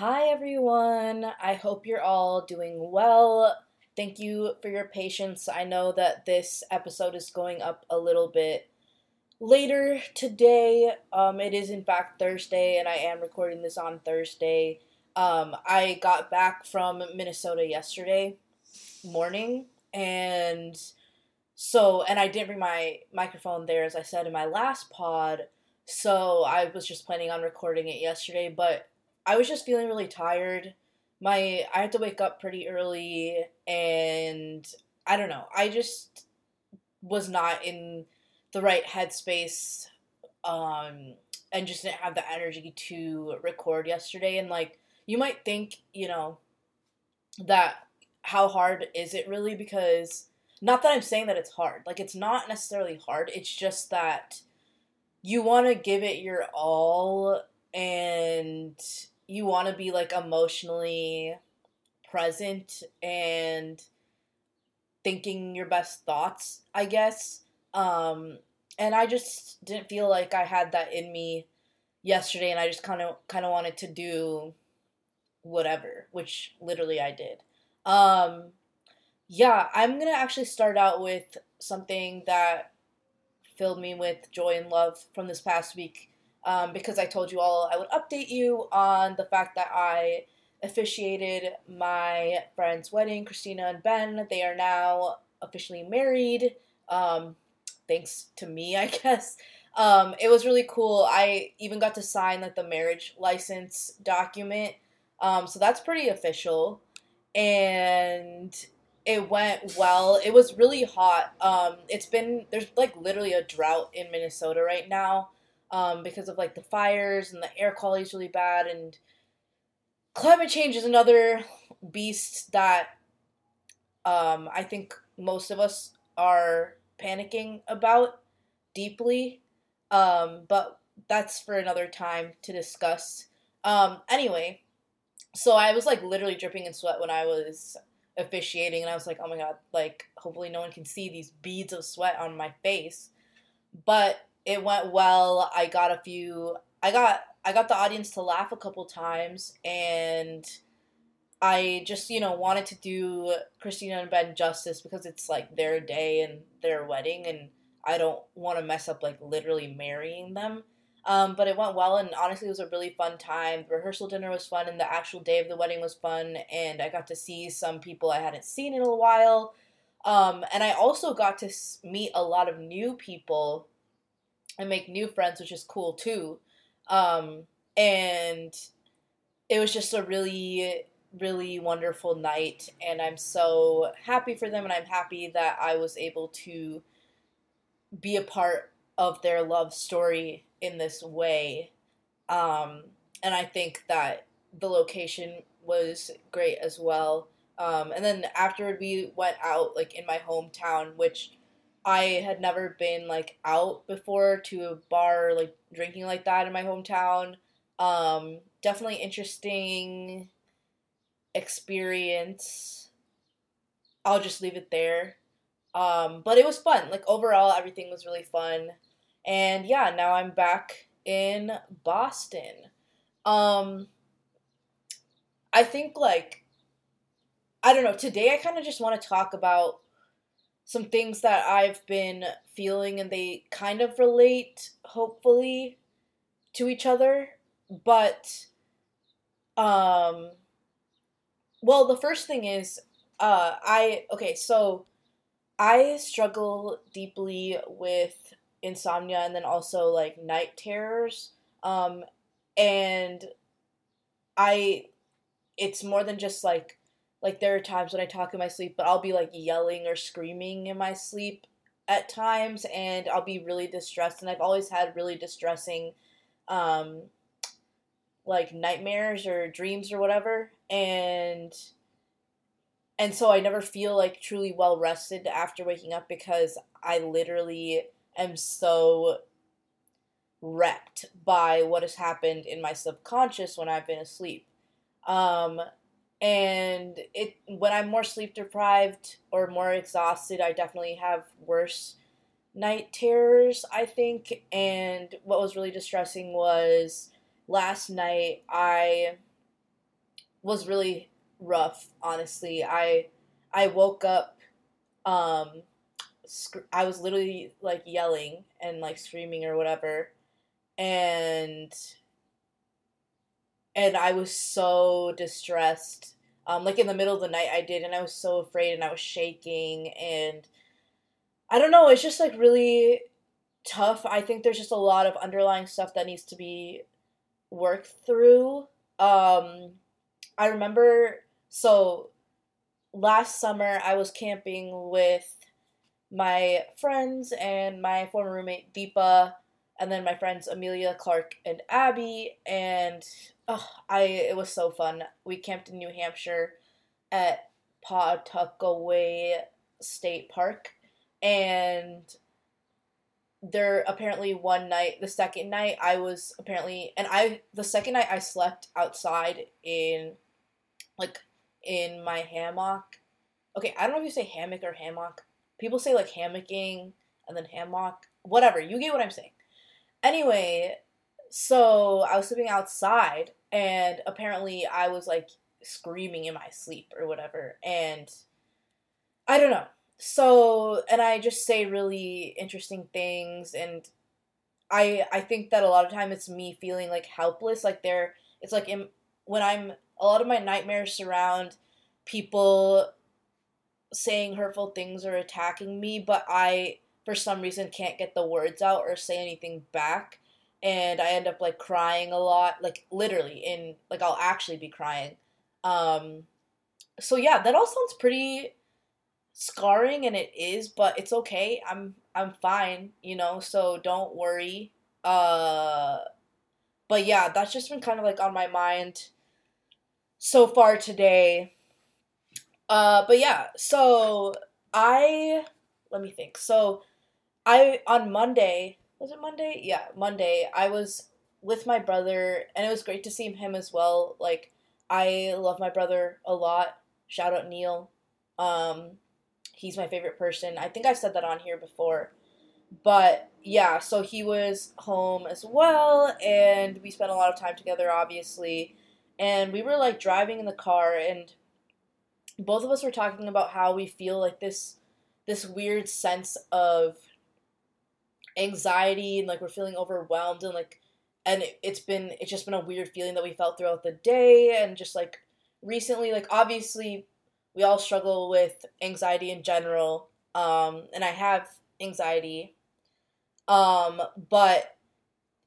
Hi, everyone. I hope you're all doing well. Thank you for your patience. I know that this episode is going up a little bit later today. Um, it is, in fact, Thursday, and I am recording this on Thursday. Um, I got back from Minnesota yesterday morning, and so, and I didn't bring my microphone there, as I said in my last pod. So I was just planning on recording it yesterday, but I was just feeling really tired. My I had to wake up pretty early and I don't know. I just was not in the right headspace um and just didn't have the energy to record yesterday and like you might think, you know, that how hard is it really because not that I'm saying that it's hard. Like it's not necessarily hard. It's just that you want to give it your all and you want to be like emotionally present and thinking your best thoughts, I guess. Um and I just didn't feel like I had that in me yesterday and I just kind of kind of wanted to do whatever, which literally I did. Um yeah, I'm to actually start out with something that filled me with joy and love from this past week um, because I told you all I would update you on the fact that I officiated my friend's wedding, Christina and Ben. They are now officially married. Um, thanks to me, I guess. Um, it was really cool. I even got to sign like the marriage license document. Um, so that's pretty official. And it went well. It was really hot. Um, it's been there's like literally a drought in Minnesota right now um, because of like the fires and the air quality is really bad and climate change is another beast that um, I think most of us are panicking about deeply. Um, but that's for another time to discuss. Um, anyway, so I was like literally dripping in sweat when I was officiating, and I was like, oh my god, like hopefully no one can see these beads of sweat on my face. But it went well. I got a few. I got I got the audience to laugh a couple times, and I just you know wanted to do Christina and Ben justice because it's like their day and their wedding, and I don't want to mess up like literally marrying them. Um, but it went well, and honestly, it was a really fun time. The rehearsal dinner was fun, and the actual day of the wedding was fun, and I got to see some people I hadn't seen in a while. Um, and I also got to meet a lot of new people and make new friends, which is cool too. Um, and it was just a really, really wonderful night, and I'm so happy for them, and I'm happy that I was able to be a part of their love story in this way. Um, and I think that the location was great as well. Um, and then afterward, we went out like in my hometown, which I had never been like out before to a bar like drinking like that in my hometown. Um, definitely interesting experience. I'll just leave it there. Um, but it was fun. Like overall, everything was really fun. And yeah, now I'm back in Boston. Um, I think like I don't know. Today, I kind of just want to talk about some things that I've been feeling and they kind of relate, hopefully, to each other. But, um, well, the first thing is, uh, I, okay, so I struggle deeply with insomnia and then also like night terrors. Um, and I, it's more than just like like there are times when I talk in my sleep, but I'll be like yelling or screaming in my sleep at times and I'll be really distressed and I've always had really distressing um like nightmares or dreams or whatever and and so I never feel like truly well rested after waking up because I literally am so wrecked by what has happened in my subconscious when I've been asleep. Um, and it when I'm more sleep deprived or more exhausted, I definitely have worse night terrors, I think. And what was really distressing was last night I was really rough, honestly. I I woke up um sc- I was literally like yelling and like screaming or whatever and and I was so distressed. Um, like in the middle of the night, I did, and I was so afraid, and I was shaking, and I don't know. It's just like really tough. I think there's just a lot of underlying stuff that needs to be worked through. Um, I remember so last summer I was camping with my friends and my former roommate Deepa and then my friends Amelia, Clark, and Abby, and oh, I it was so fun. We camped in New Hampshire at Pawtuckaway State Park, and there apparently one night, the second night, I was apparently, and I the second night I slept outside in, like, in my hammock. Okay, I don't know if you say hammock or hammock. People say like hammocking and then hammock. Whatever, you get what I'm saying. Anyway, so I was sleeping outside, and apparently I was like screaming in my sleep or whatever, and I don't know. So, and I just say really interesting things, and I I think that a lot of time it's me feeling like helpless, like there. It's like in, when I'm a lot of my nightmares surround people saying hurtful things or attacking me, but I for some reason can't get the words out or say anything back and I end up like crying a lot, like literally in like I'll actually be crying. Um so yeah, that all sounds pretty scarring and it is, but it's okay. I'm I'm fine, you know, so don't worry. Uh but yeah, that's just been kind of like on my mind so far today. Uh but yeah, so I let me think. So I on Monday was it Monday? Yeah, Monday. I was with my brother, and it was great to see him as well. Like I love my brother a lot. Shout out Neil. Um, he's my favorite person. I think I've said that on here before. But yeah, so he was home as well, and we spent a lot of time together, obviously. And we were like driving in the car, and both of us were talking about how we feel like this this weird sense of anxiety and like we're feeling overwhelmed and like and it, it's been it's just been a weird feeling that we felt throughout the day and just like recently like obviously we all struggle with anxiety in general um and i have anxiety um but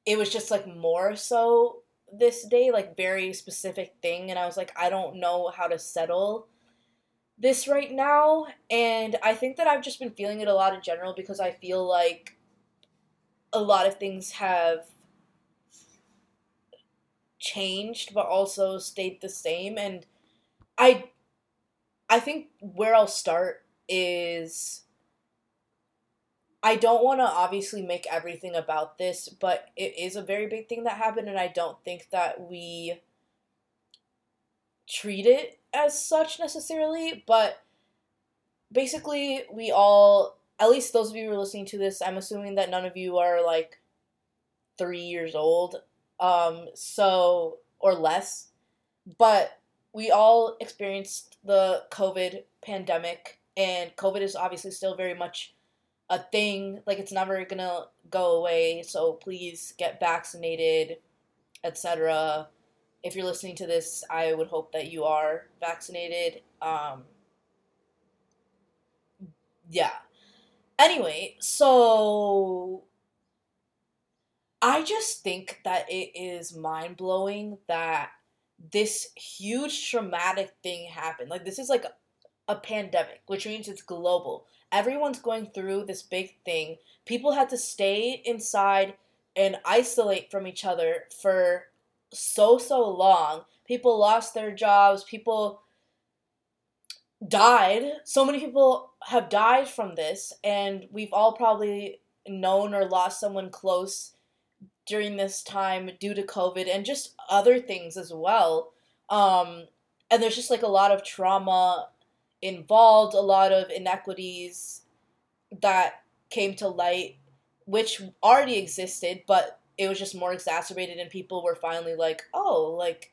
it was just like more so this day like very specific thing and i was like i don't know how to settle this right now and i think that i've just been feeling it a lot in general because i feel like a lot of things have changed but also stayed the same and I I think where I'll start is I don't want to obviously make everything about this, but it is a very big thing that happened and I don't think that we treat it as such necessarily, but basically we all at least those of you who are listening to this, I'm assuming that none of you are like three years old, um, so or less. But we all experienced the COVID pandemic, and COVID is obviously still very much a thing. Like it's never gonna go away. So please get vaccinated, etc. If you're listening to this, I would hope that you are vaccinated. Um, yeah. Anyway, so I just think that it is mind blowing that this huge traumatic thing happened. Like, this is like a, a, pandemic, which means it's global. Everyone's going through this big thing. People had to stay inside and isolate from each other for so, so long. People lost their jobs. People died. So many people have died from this, and we've all probably known or lost someone close during this time due to COVID and just other things as well. Um, and there's just like a lot of trauma involved, a lot of inequities that came to light, which already existed, but it was just more exacerbated, and people were finally like, oh, like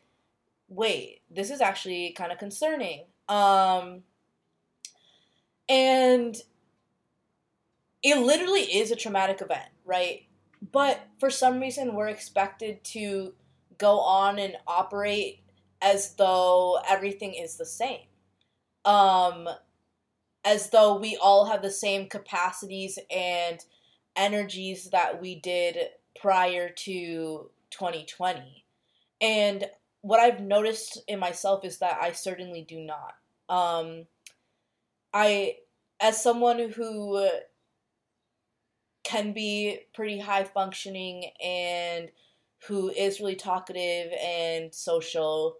wait, this is actually kind of concerning. Um, and it literally is a traumatic event, right? But for some reason, we're expected to go on and operate as though everything is the same. Um, as though we all have the same capacities and energies that we did prior to 2020. And what I've noticed in myself is that I certainly do not. Um, I, as someone who can be pretty high functioning and who is really talkative and social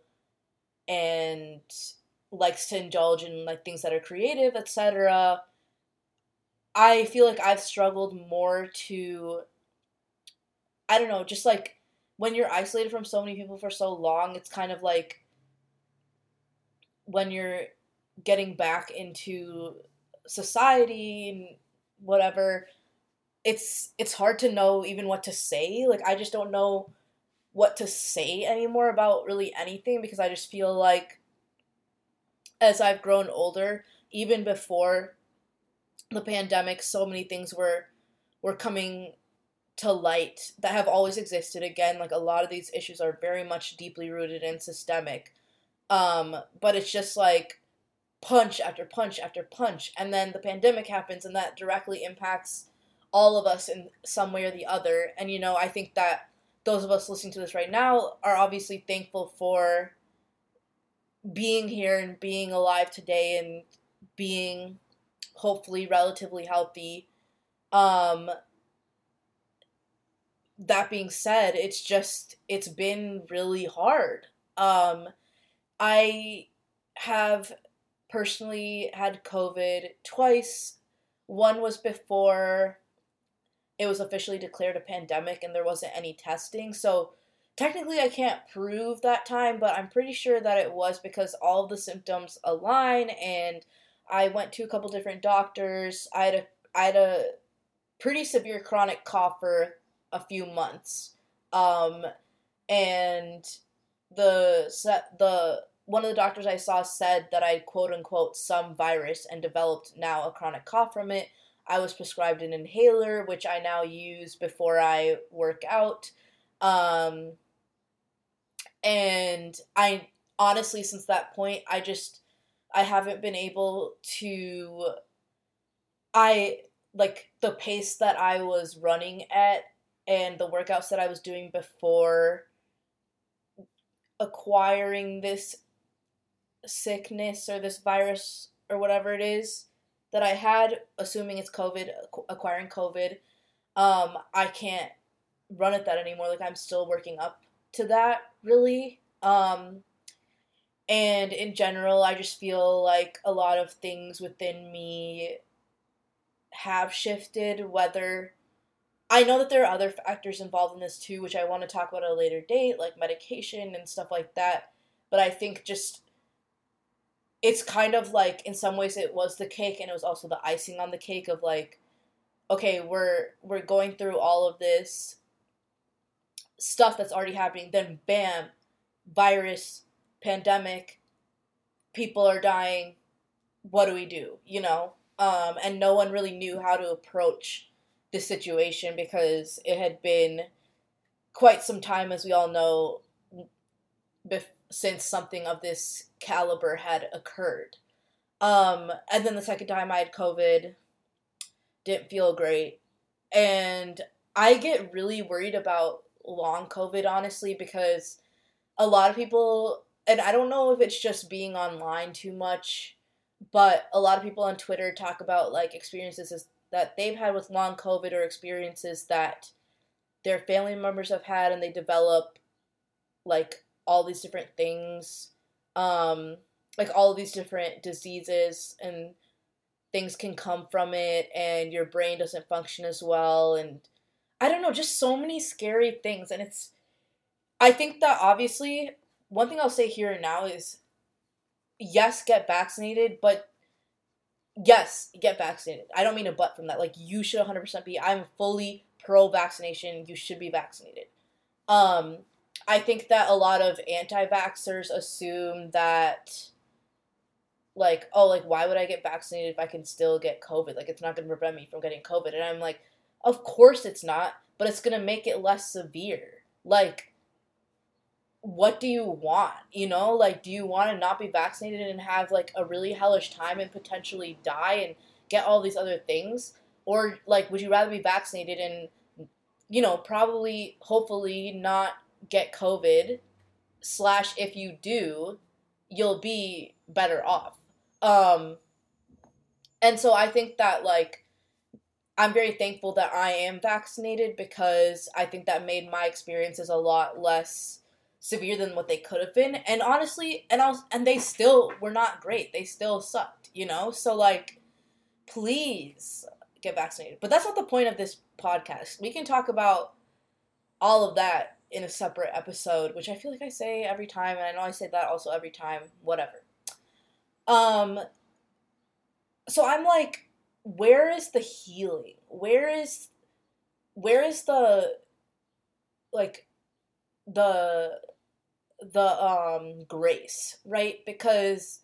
and likes to indulge in like things that are creative, etc. I feel like I've struggled more to I don't know, just like when you're isolated from so many people for so long, it's kind of like when you're getting back into society and whatever, it's it's hard to know even what to say. Like I just don't know what to say anymore about really anything because I just feel like as I've grown older, even before the pandemic, so many things were were coming to light that have always existed. Again, like a lot of these issues are very much deeply rooted and systemic. Um, but it's just like punch after punch after punch. And then the pandemic happens, and that directly impacts all of us in some way or the other. And, you know, I think that those of us listening to this right now are obviously thankful for being here and being alive today and being hopefully relatively healthy. Um, that being said, it's just it's been really hard. Um, I have personally had COVID twice. One was before it was officially declared a pandemic and there wasn't any testing. So technically I can't prove that time, but I'm pretty sure that it was because all the symptoms align and I went to a couple different doctors. I had a I had a pretty severe chronic cough for a few months. Um, and the the one of the doctors I saw said that I quote unquote some virus and developed now a chronic cough from it. I was prescribed an inhaler, which I now use before I work out. Um, and I honestly, since that point, I just I haven't been able to. I like the pace that I was running at and the workouts that I was doing before acquiring this sickness or this virus or whatever it is that I had, assuming it's COVID, acquiring COVID, um, I can't run at that anymore. Like I'm still working up to that, really. Um, and in general, I just feel like a lot of things within me have shifted, whether I know that there are other factors involved in this too, which I want to talk about at a later date, like medication and stuff like that. But I think just it's kind of like in some ways it was the cake and it was also the icing on the cake of like okay, we're we're going through all of this stuff that's already happening, then bam, virus, pandemic, people are dying. What do we do? You know? Um, and no one really knew how to approach the situation because it had been quite some time, as we all know, bef- since something of this caliber had occurred. Um, and then the second time I had COVID, didn't feel great. And I get really worried about long COVID, honestly, because a lot of people, and I don't know if it's just being online too much, but a lot of people on Twitter talk about like experiences that they've had with long COVID or experiences that their family members have had, and they develop like all these different things, um, like all of these different diseases, and things can come from it, and your brain doesn't function as well, and I don't know, just so many scary things, and it's. I think that obviously, one thing I'll say here and now is yes, get vaccinated, but yes, get vaccinated. I don't mean a but from that. Like you should 100% be. I'm fully pro vaccination. You should be vaccinated. Um, I think that a lot of anti vaxxers assume that, like, oh, like, why would I get vaccinated if I can still get COVID? Like, it's not going to prevent me from getting COVID. And I'm like, of course it's not, but it's going to make it less severe. Like, what do you want? You know, like, do you want to not be vaccinated and have, like, a really hellish time and potentially die and get all these other things? Or, like, would you rather be vaccinated and, you know, probably, hopefully, not get COVID, slash, if you do, you'll be better off. Um, and so I think that, like, I'm very thankful that I am vaccinated because I think that made my experiences a lot less severe than what they could have been. And honestly, and I was, and they still were not great. They still sucked, you know? So like please get vaccinated. But that's not the point of this podcast. We can talk about all of that in a separate episode, which I feel like I say every time, and I know I say that also every time, whatever. Um so I'm like where is the healing? Where is where is the like the the um grace, right? Because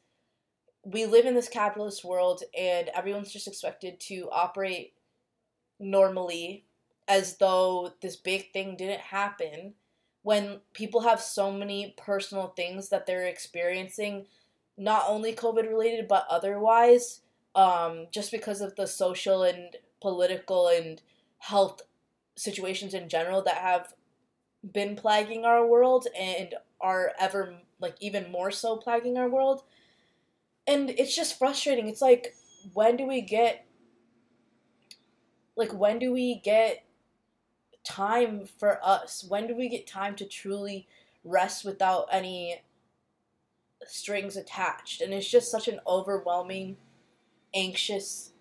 we live in this capitalist world and everyone's just expected to operate normally as though this big thing didn't happen when people have so many personal things that they're experiencing not only covid related but otherwise um, just because of the social and political and health situations in general that have been plaguing our world and are ever like even more so plaguing our world. And it's just frustrating. It's like when do we get like when do we get time for us? When do we get time to truly rest without any strings attached? And it's just such an overwhelming anxious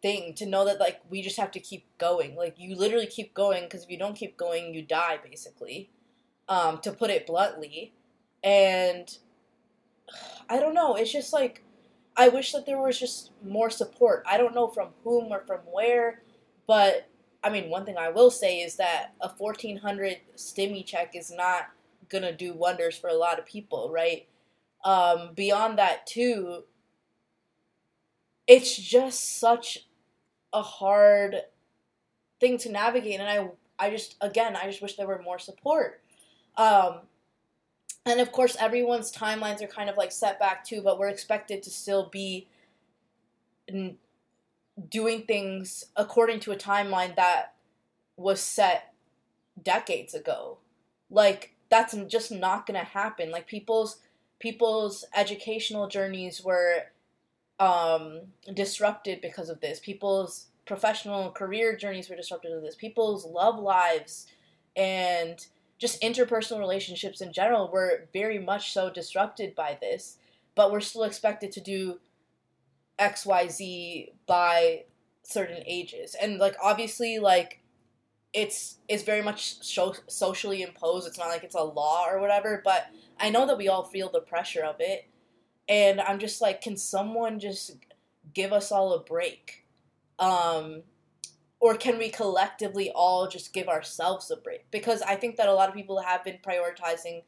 thing to know that like we just have to keep going. Like you literally keep going because if you don't keep going you die basically. Um to put it bluntly. And i don't know. It's just like i wish that there was just more support. I don't know from whom or from where but i mean one thing i will say is that a 1400 stimmy check is not gonna do wonders for a lot of people right? Um beyond that too it's just such a hard thing to navigate and i i just again i just wish there were more support. Um and of course everyone's timelines are kind of like set back too but we're expected to still be doing things according to a timeline that was set decades ago like that's just not gonna happen like people's people's educational journeys were um, disrupted because of this. People's professional career journeys were disrupted of this. People's love lives and just interpersonal relationships in general were very much so disrupted by this. But we're still expected to do X, Y, Z by certain ages, and like obviously, like it's it's very much so- socially imposed. It's not like it's a law or whatever. But I know that we all feel the pressure of it and I'm just like, can someone just give us all a break? Um, or can we collectively all just give ourselves a break? Because I think that a lot of people have been prioritizing,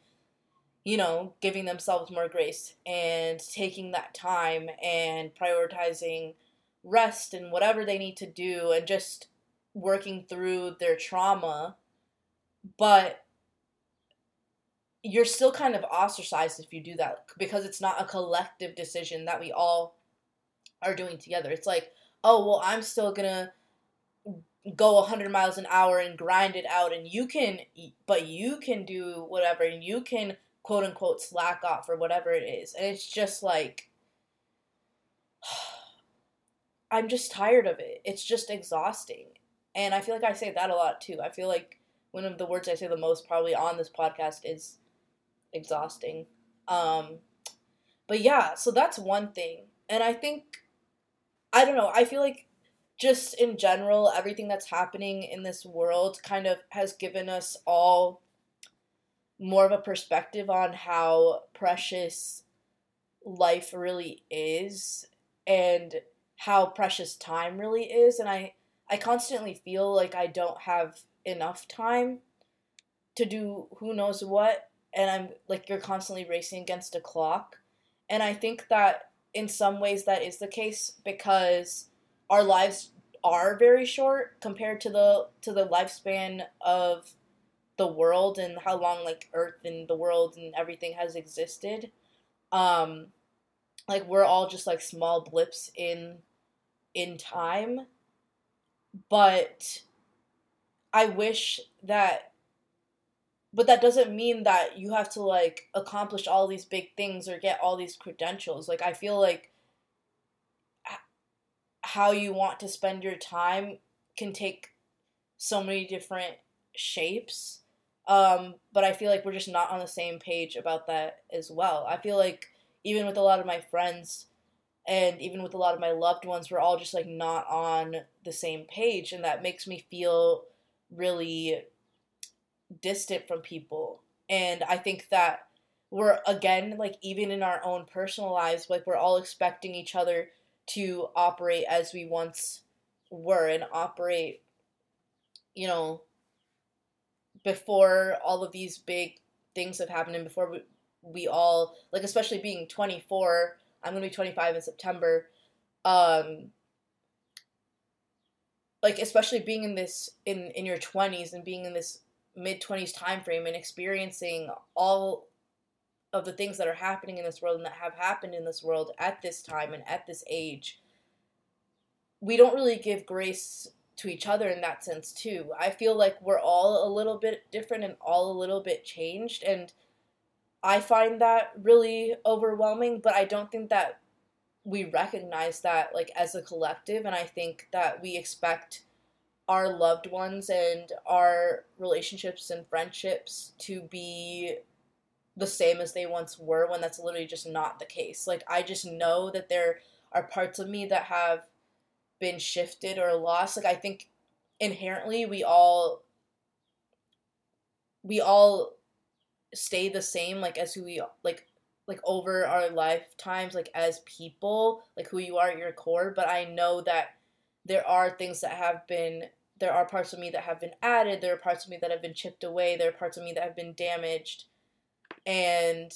you know, giving themselves more grace and taking that time and prioritizing rest and whatever they need to do and just working through their trauma. But you're still kind of ostracized if you do that because it's not a collective decision that we all are doing together. It's like, oh, well, I'm still gonna go 100 miles an hour and grind it out, and you can, but you can do whatever, and you can quote unquote slack off or whatever it is. And it's just like, I'm just tired of it. It's just exhausting. And I feel like I say that a lot too. I feel like one of the words I say the most probably on this podcast is exhausting. Um, but yeah, so that's one thing. And I think, I don't know, I feel like just in general, everything that's happening in this world kind of has given us all more of a perspective on how precious life really is and how precious time really is and I I constantly feel like I don't have enough time to do who knows what and I'm like you're constantly racing against a clock. And I think that in some ways that is the case because our lives are very short compared to the to the lifespan of the world and how long like earth and the world and everything has existed um like we're all just like small blips in in time. But i wish that but that doesn't mean that you have to like accomplish all these big things or get all these credentials. Like i feel like how you want to spend your time can take so many different shapes um, but i feel like we're just not on the same page about that as well i feel like even with a lot of my friends and even with a lot of my loved ones we're all just like not on the same page and that makes me feel really distant from people. And I think that we're again like even in our own personal lives like we're all expecting each other to operate as we once were and operate you know before all of these big things have happened and before we, we all like especially being 24 i'm to be 25 in september um like especially being in this in in your 20s and being in this mid 20s time frame and experiencing all of the things that are happening in this world and that have happened in this world at this time and at this age we don't really give grace to each other in that sense too i feel like we're all a little bit different and all a little bit changed and i find that really overwhelming but i don't think that we recognize that like as a collective and i think that we expect our loved ones and our relationships and friendships to be the same as they once were when that's literally just not the case. Like I just know that there are parts of me that have been shifted or lost. Like I think inherently we all we all stay the same like as who we like like over our lifetimes like as people, like who you are at your core, but I know that there are things that have been there are parts of me that have been added, there are parts of me that have been chipped away, there are parts of me that have been damaged, and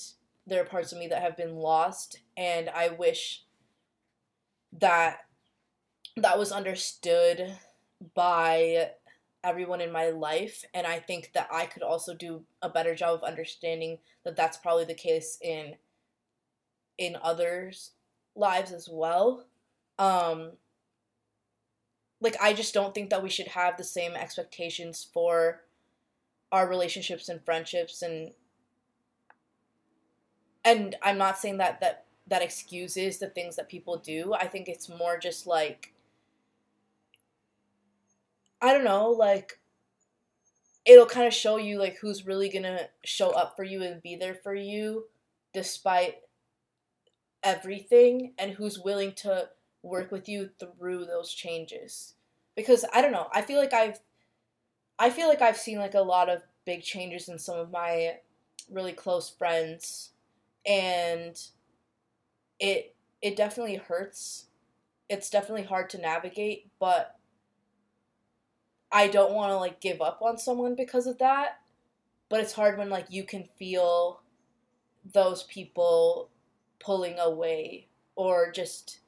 there are parts of me that have been lost. And I wish that that was understood by everyone in my life and i think that i could also do a better job of understanding that that's probably the case in in others lives as well um like I just don't think that we should have the same expectations for our relationships and friendships and and I'm not saying that that that excuses the things that people do. I think it's more just like I don't know, like it'll kind of show you like who's really to show up for you and be there for you despite everything and who's willing to work with you through those changes. Because i don't know i feel like i've i feel like i've seen like a lot of big changes in some of my really close friends and it it definitely hurts. It's definitely hard to navigate but i don't want to like give up on someone because of that but it's hard when like you can feel those people pulling away or just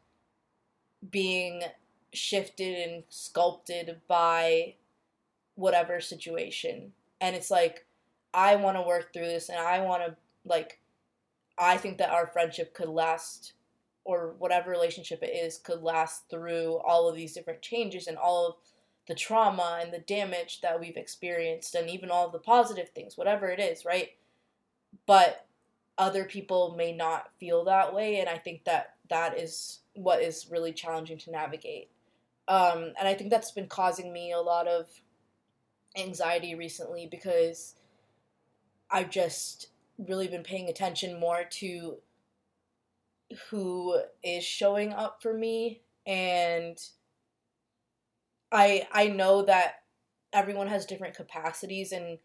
being shifted and sculpted by whatever situation. And it's like, I want to work through this and I want to, like, I think that our friendship could last, or whatever relationship it is, could last through all of these different changes and all of the trauma and the damage that we've experienced and even all the positive things, whatever it is, right? But other people may not feel that way. And I think that that is what is really challenging to navigate. Um, and I think that's been causing me a lot of anxiety recently because I've just really been paying attention more to who is showing up for me and I I know that everyone has different capacities and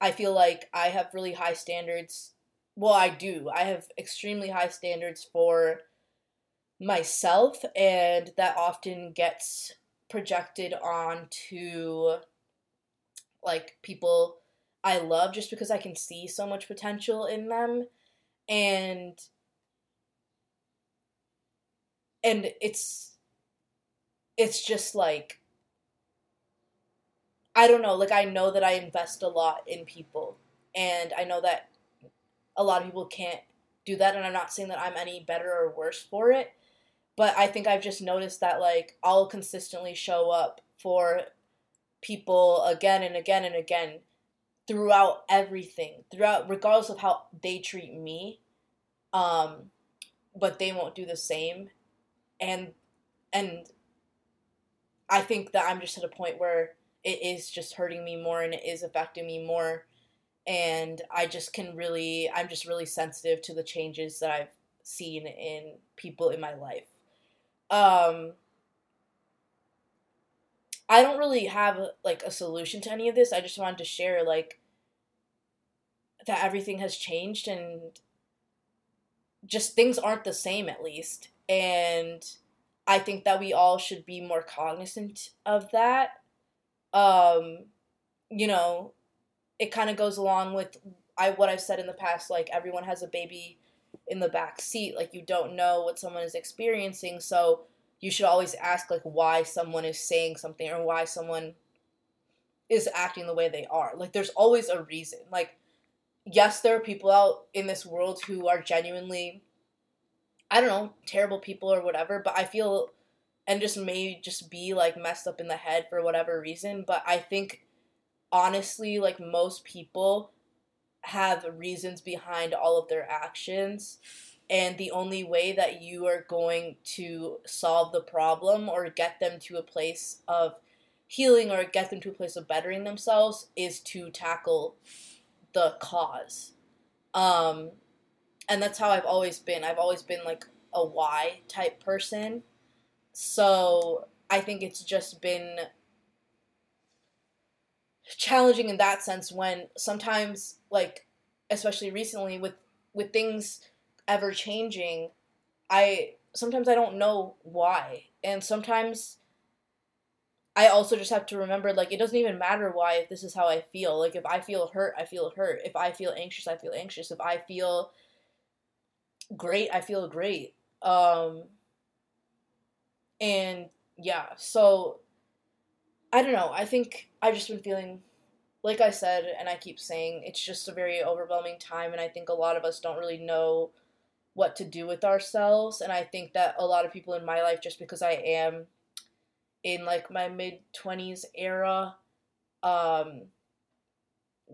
I feel like I have really high standards. Well, I do. I have extremely high standards for myself, and that often gets projected onto like people I love just because I can see so much potential in them and and it's it's just like I don't know, like I know that I invest a lot in people and I know that a lot of people can't do that and I'm not saying that I'm any better or worse for it, but I think I've just noticed that like I'll consistently show up for people again and again and again throughout everything, throughout regardless of how they treat me. Um but they won't do the same. And and I think that I'm just at a point where it is just hurting me more and it is affecting me more and I just can really I'm just really sensitive to the changes that I've seen in people in my life. Um I don't really have like a solution to any of this. I just wanted to share like that everything has changed and just things aren't the same at least. And I think that we all should be more cognizant of that. Um you know, it kind of goes along with I what I've said in the past like everyone has a baby in the back seat like you don't know what someone is experiencing so you should always ask like why someone is saying something or why someone is acting the way they are. Like there's always a reason. Like yes, there are people out in this world who are genuinely I don't know, terrible people or whatever, but I feel and just may just be like messed up in the head for whatever reason, but I think honestly like most people have reasons behind all of their actions and the only way that you are going to solve the problem or get them to a place of healing or get them to a place of bettering themselves is to tackle the cause. Um and that's how i've always been. I've always been like a why type person so i think it's just been challenging in that sense when sometimes like especially recently with with things ever changing, I sometimes I don't know why. And sometimes I also just have to remember like it doesn't even matter why if this is how I feel. Like if I feel hurt, I feel hurt. If I feel anxious, I feel anxious. If I feel great, I feel great. Um and yeah, so I don't know. I think I've just been feeling like I said and I keep saying it's just a very overwhelming time and I think a lot of us don't really know what to do with ourselves and i think that a lot of people in my life just because i am in like my mid 20s era um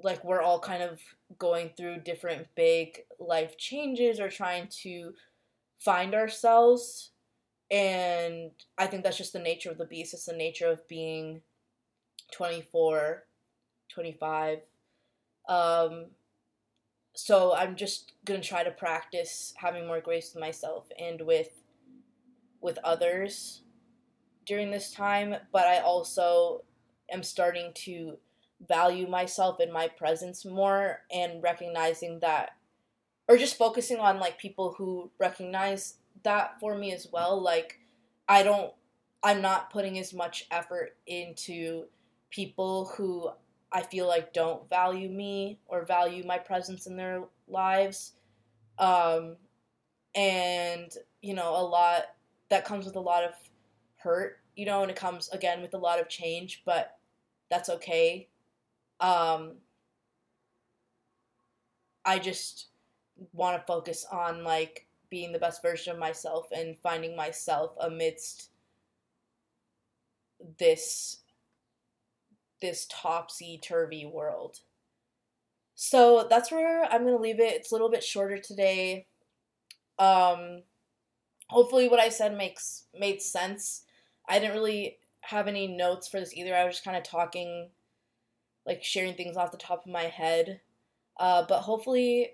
like we're all kind of going through different big life changes or trying to find ourselves and i think that's just the nature of the beast it's the nature of being 24 25 um so I'm just gonna try to practice having more grace with myself and with with others during this time. But I also am starting to value myself and my presence more and recognizing that or just focusing on like people who recognize that for me as well like i don't i'm not putting as much effort into people who I feel like don't value me or value my presence in their lives. Um, and, you know, a lot that comes with a lot of hurt, you know, and it comes again with a lot of change, but that's okay. Um, I just want to focus on like being the best version of myself and finding myself amidst this this topsy turvy world. So that's where I'm gonna leave it. It's a little bit shorter today. Um, hopefully, what I said makes made sense. I didn't really have any notes for this either. I was just kind of talking, like sharing things off the top of my head. Uh, but hopefully,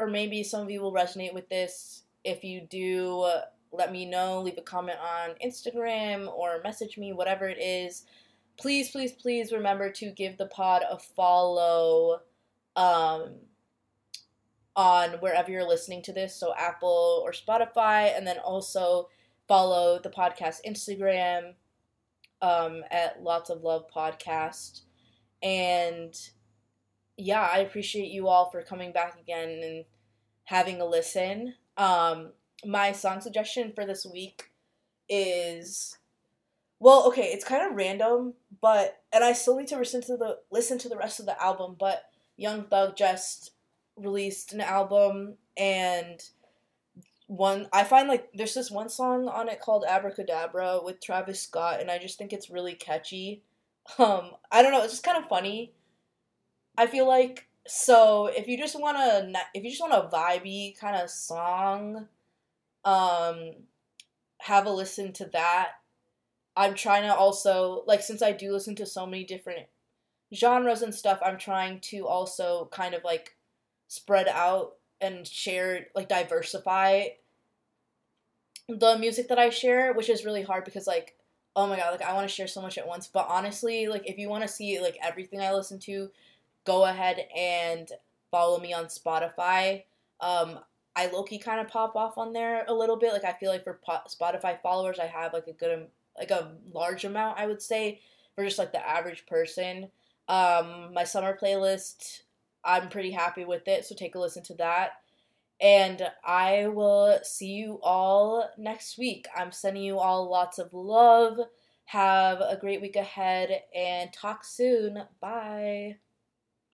or maybe some of you will resonate with this. If you do, let me know. Leave a comment on Instagram or message me, whatever it is please, please, please remember to give the pod a follow um, on wherever you're listening to this, so Apple or Spotify, and then also follow the podcast Instagram um, at Lots of Love Podcast. And yeah, I appreciate you all for coming back again and having a listen. Um, my song suggestion for this week is well, okay, it's kind of random, but and I still need to listen to the listen to the rest of the album, but Young Thug just released an album and one I find like there's this one song on it called Abracadabra with Travis Scott and I just think it's really catchy. Um I don't know, it's just kind of funny. I feel like so if you just want to if you just want a vibey kind of song um have a listen to that. I'm trying to also like since I do listen to so many different genres and stuff, I'm trying to also kind of like spread out and share like diversify the music that I share, which is really hard because like oh my god, like I want to share so much at once, but honestly, like if you want to see like everything I listen to, go ahead and follow me on Spotify. Um, I low key kind of pop off on there a little bit. Like I feel like for Spotify followers, I have like a good, like a large amount, I would say, for just like the average person. Um, my summer playlist, I'm pretty happy with it, so take a listen to that. And I will see you all next week. I'm sending you all lots of love. Have a great week ahead and talk soon. Bye.